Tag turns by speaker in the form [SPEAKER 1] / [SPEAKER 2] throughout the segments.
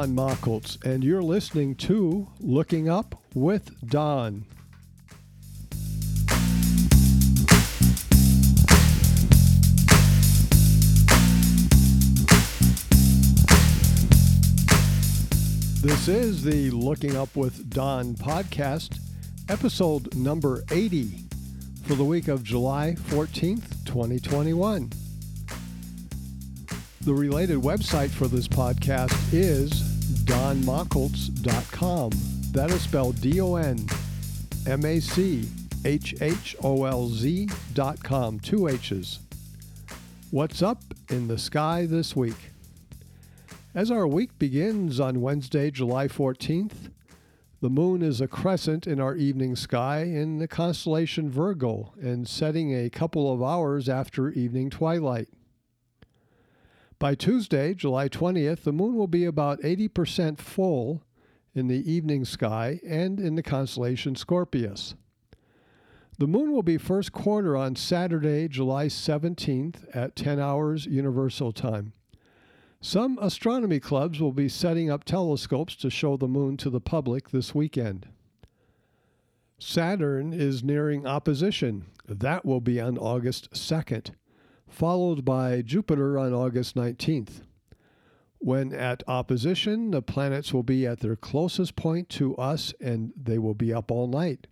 [SPEAKER 1] Don Machholz, and you're listening to Looking Up with Don. This is the Looking Up with Don podcast, episode number 80 for the week of July 14th, 2021. The related website for this podcast is donmachholz.com. That is spelled D O N M A C H H O L Z dot com. Two H's. What's up in the sky this week? As our week begins on Wednesday, July 14th, the moon is a crescent in our evening sky in the constellation Virgo and setting a couple of hours after evening twilight. By Tuesday, July 20th, the moon will be about 80% full in the evening sky and in the constellation Scorpius. The moon will be first quarter on Saturday, July 17th at 10 hours Universal Time. Some astronomy clubs will be setting up telescopes to show the moon to the public this weekend. Saturn is nearing opposition. That will be on August 2nd followed by Jupiter on August 19th. When at opposition, the planets will be at their closest point to us and they will be up all night.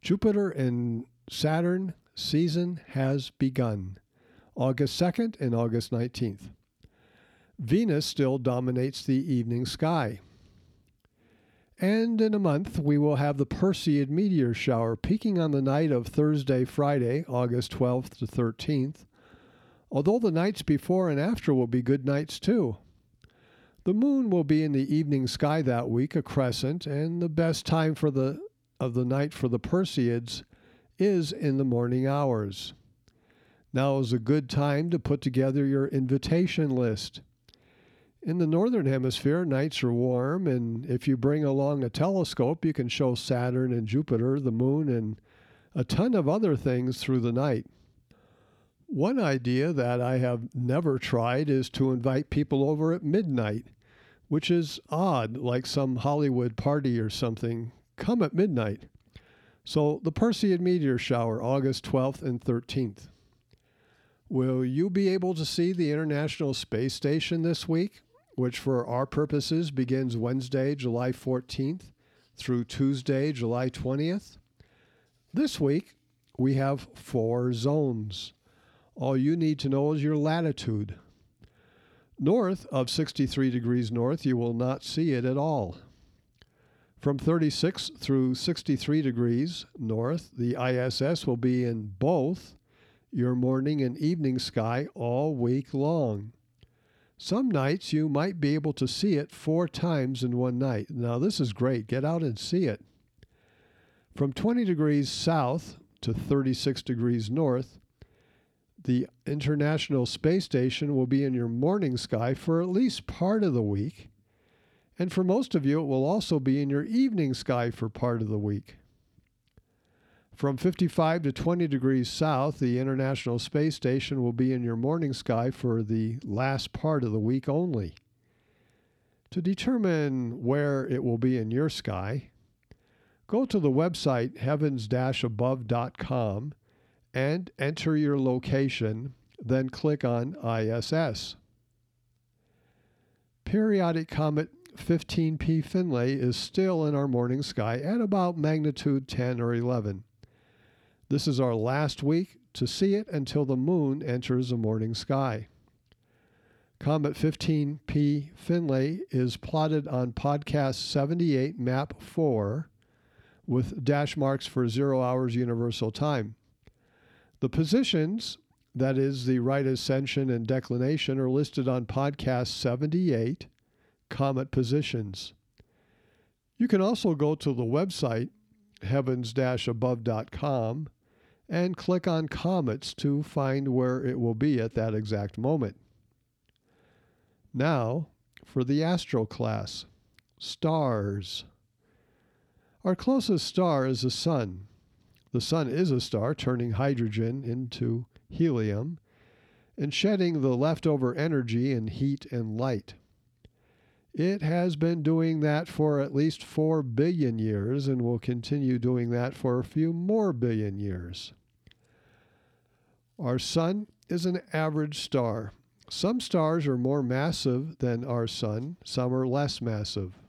[SPEAKER 1] Jupiter and Saturn season has begun. August 2nd and August 19th. Venus still dominates the evening sky. And in a month, we will have the Perseid meteor shower peaking on the night of Thursday, Friday, August 12th to 13th, although the nights before and after will be good nights too. The moon will be in the evening sky that week, a crescent, and the best time for the of the night for the Perseids is in the morning hours. Now is a good time to put together your invitation list. In the northern hemisphere, nights are warm, and if you bring along a telescope, you can show Saturn and Jupiter, the moon, and a ton of other things through the night. One idea that I have never tried is to invite people over at midnight, which is odd, like some Hollywood party or something. Come at midnight. So, the Perseid meteor shower, August 12th and 13th. Will you be able to see the International Space Station this week, which for our purposes begins Wednesday, July 14th through Tuesday, July 20th? This week, we have four zones. All you need to know is your latitude. North of 63 degrees north, you will not see it at all. From 36 through 63 degrees north, the ISS will be in both your morning and evening sky all week long. Some nights you might be able to see it four times in one night. Now, this is great. Get out and see it. From 20 degrees south to 36 degrees north, the International Space Station will be in your morning sky for at least part of the week. And for most of you, it will also be in your evening sky for part of the week. From 55 to 20 degrees south, the International Space Station will be in your morning sky for the last part of the week only. To determine where it will be in your sky, go to the website heavens above.com and enter your location, then click on ISS. Periodic comet 15P Finlay is still in our morning sky at about magnitude 10 or 11. This is our last week to see it until the moon enters the morning sky. Comet 15P Finlay is plotted on podcast 78, map 4, with dash marks for zero hours universal time. The positions, that is, the right ascension and declination, are listed on podcast 78, Comet Positions. You can also go to the website, heavens above.com, and click on Comets to find where it will be at that exact moment. Now, for the astro class stars. Our closest star is the Sun. The sun is a star turning hydrogen into helium and shedding the leftover energy in heat and light. It has been doing that for at least 4 billion years and will continue doing that for a few more billion years. Our Sun is an average star. Some stars are more massive than our Sun, some are less massive.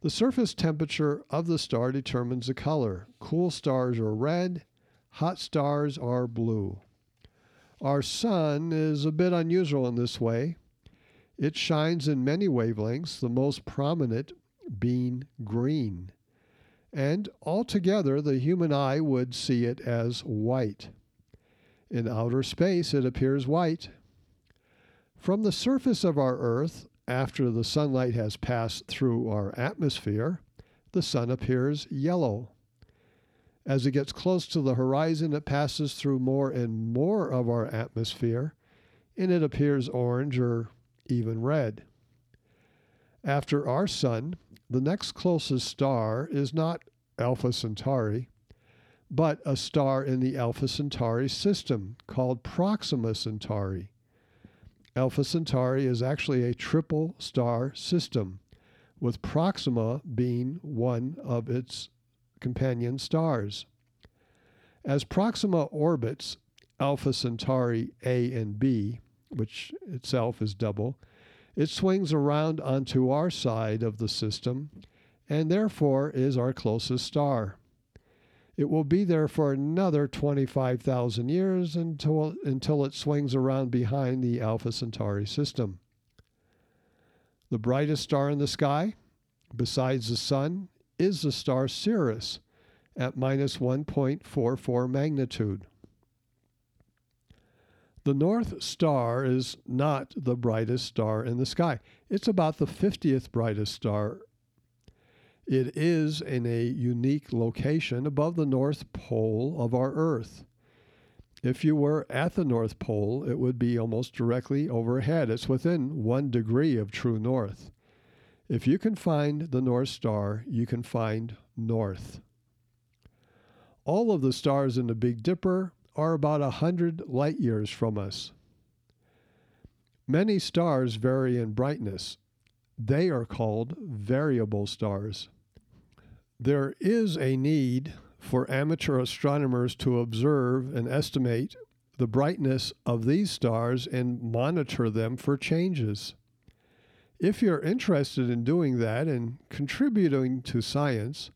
[SPEAKER 1] The surface temperature of the star determines the color. Cool stars are red, hot stars are blue. Our Sun is a bit unusual in this way. It shines in many wavelengths, the most prominent being green. And altogether, the human eye would see it as white. In outer space, it appears white. From the surface of our Earth, after the sunlight has passed through our atmosphere, the sun appears yellow. As it gets close to the horizon, it passes through more and more of our atmosphere, and it appears orange or even red. After our Sun, the next closest star is not Alpha Centauri, but a star in the Alpha Centauri system called Proxima Centauri. Alpha Centauri is actually a triple star system, with Proxima being one of its companion stars. As Proxima orbits Alpha Centauri A and B, which itself is double, it swings around onto our side of the system and therefore is our closest star. It will be there for another 25,000 years until, until it swings around behind the Alpha Centauri system. The brightest star in the sky, besides the Sun, is the star Sirius at minus 1.44 magnitude. The North Star is not the brightest star in the sky. It's about the 50th brightest star. It is in a unique location above the North Pole of our Earth. If you were at the North Pole, it would be almost directly overhead. It's within one degree of true north. If you can find the North Star, you can find north. All of the stars in the Big Dipper are about a hundred light years from us. Many stars vary in brightness. They are called variable stars. There is a need for amateur astronomers to observe and estimate the brightness of these stars and monitor them for changes. If you're interested in doing that and contributing to science,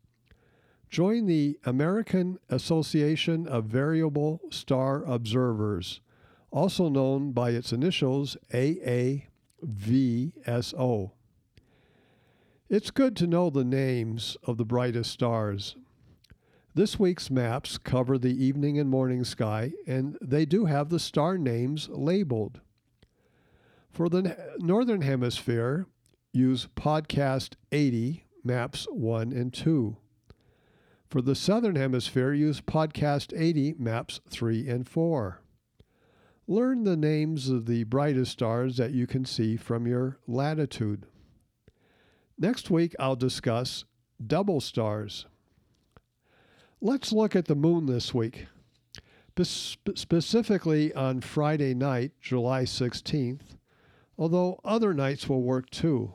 [SPEAKER 1] join the American Association of Variable Star Observers, also known by its initials AAVSO. It's good to know the names of the brightest stars. This week's maps cover the evening and morning sky, and they do have the star names labeled. For the Northern Hemisphere, use Podcast 80, Maps 1 and 2. For the Southern Hemisphere, use Podcast 80, Maps 3 and 4. Learn the names of the brightest stars that you can see from your latitude. Next week, I'll discuss double stars. Let's look at the moon this week. specifically on Friday night, July 16th, although other nights will work too.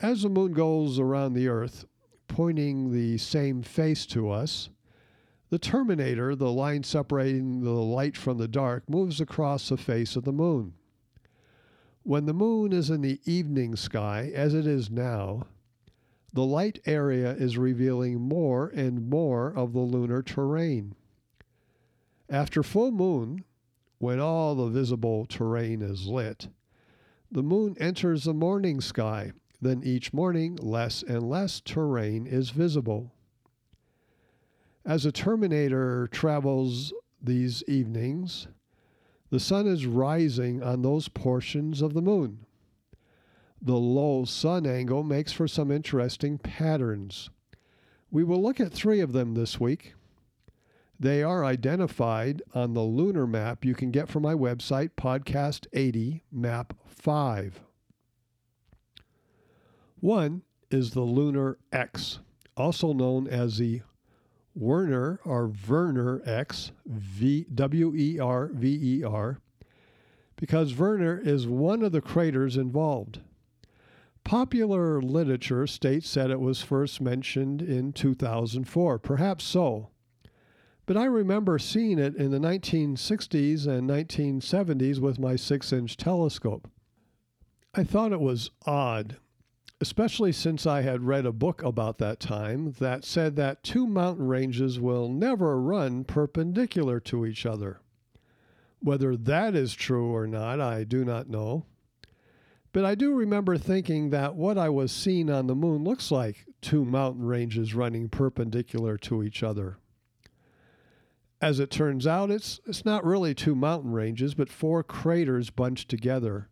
[SPEAKER 1] As the moon goes around the earth, pointing the same face to us, the terminator, the line separating the light from the dark, moves across the face of the moon. When the moon is in the evening sky, as it is now, the light area is revealing more and more of the lunar terrain. After full moon, when all the visible terrain is lit, the moon enters the morning sky. Then each morning, less and less terrain is visible. As a terminator travels these evenings, the sun is rising on those portions of the moon. The low sun angle makes for some interesting patterns. We will look at three of them this week. They are identified on the lunar map you can get from my website, Podcast 80, Map 5. One is the lunar X, also known as the Werner or Werner X, v, W E R N E R, because Werner is one of the craters involved. Popular literature states that it was first mentioned in 2004. Perhaps so. But I remember seeing it in the 1960s and 1970s with my 6 inch telescope. I thought it was odd, especially since I had read a book about that time that said that two mountain ranges will never run perpendicular to each other. Whether that is true or not, I do not know. But I do remember thinking that what I was seeing on the moon looks like two mountain ranges running perpendicular to each other. As it turns out, it's, it's not really two mountain ranges, but four craters bunched together.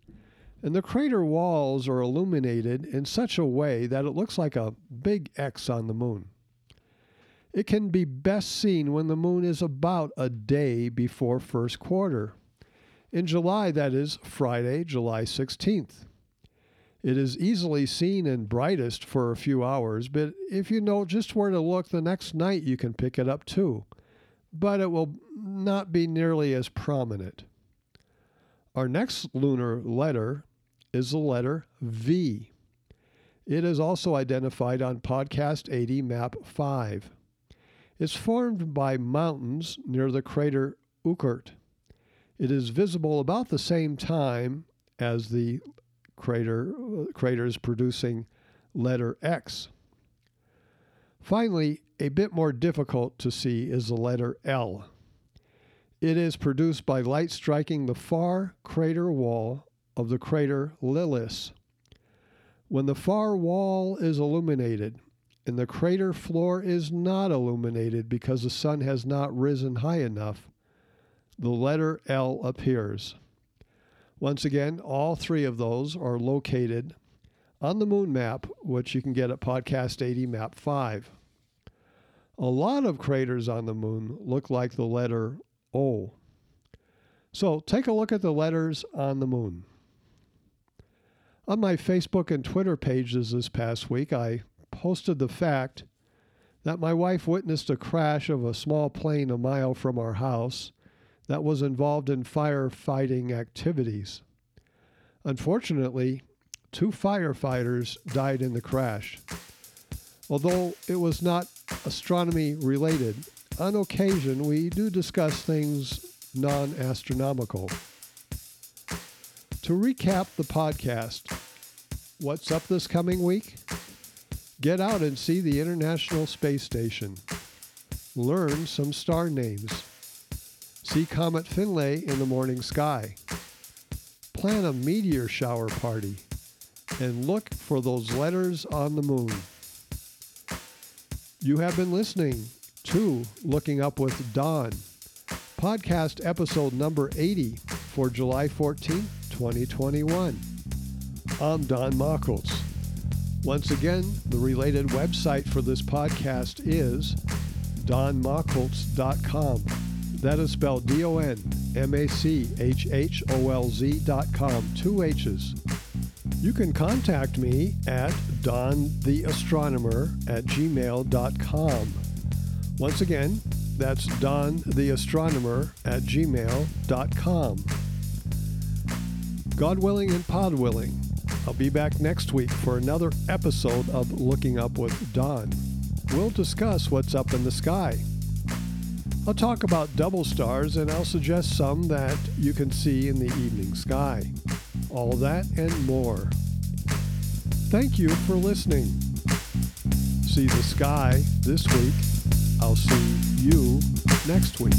[SPEAKER 1] And the crater walls are illuminated in such a way that it looks like a big X on the moon. It can be best seen when the moon is about a day before first quarter. In July, that is Friday, July 16th. It is easily seen and brightest for a few hours, but if you know just where to look the next night, you can pick it up too but it will not be nearly as prominent. Our next lunar letter is the letter V. It is also identified on Podcast 80, Map 5. It's formed by mountains near the crater Ukert. It is visible about the same time as the crater uh, craters producing letter X. Finally, a bit more difficult to see is the letter L. It is produced by light striking the far crater wall of the crater Lilius. When the far wall is illuminated and the crater floor is not illuminated because the sun has not risen high enough, the letter L appears. Once again, all three of those are located on the moon map, which you can get at Podcast 80 Map 5. A lot of craters on the moon look like the letter O. So take a look at the letters on the moon. On my Facebook and Twitter pages this past week, I posted the fact that my wife witnessed a crash of a small plane a mile from our house that was involved in firefighting activities. Unfortunately, two firefighters died in the crash. Although it was not astronomy related, on occasion we do discuss things non astronomical. To recap the podcast, what's up this coming week? Get out and see the International Space Station. Learn some star names. See Comet Finlay in the morning sky. Plan a meteor shower party. And look for those letters on the moon. You have been listening to Looking Up with Don, podcast episode number 80 for July 14, 2021. I'm Don Machholz. Once again, the related website for this podcast is donmachholz.com. That is spelled D O N M A C H H O L Z.com, two H's. You can contact me at dontheastronomer at gmail.com. Once again, that's dontheastronomer at gmail.com. God willing and pod willing, I'll be back next week for another episode of Looking Up with Don. We'll discuss what's up in the sky. I'll talk about double stars and I'll suggest some that you can see in the evening sky. All that and more. Thank you for listening. See the sky this week. I'll see you next week.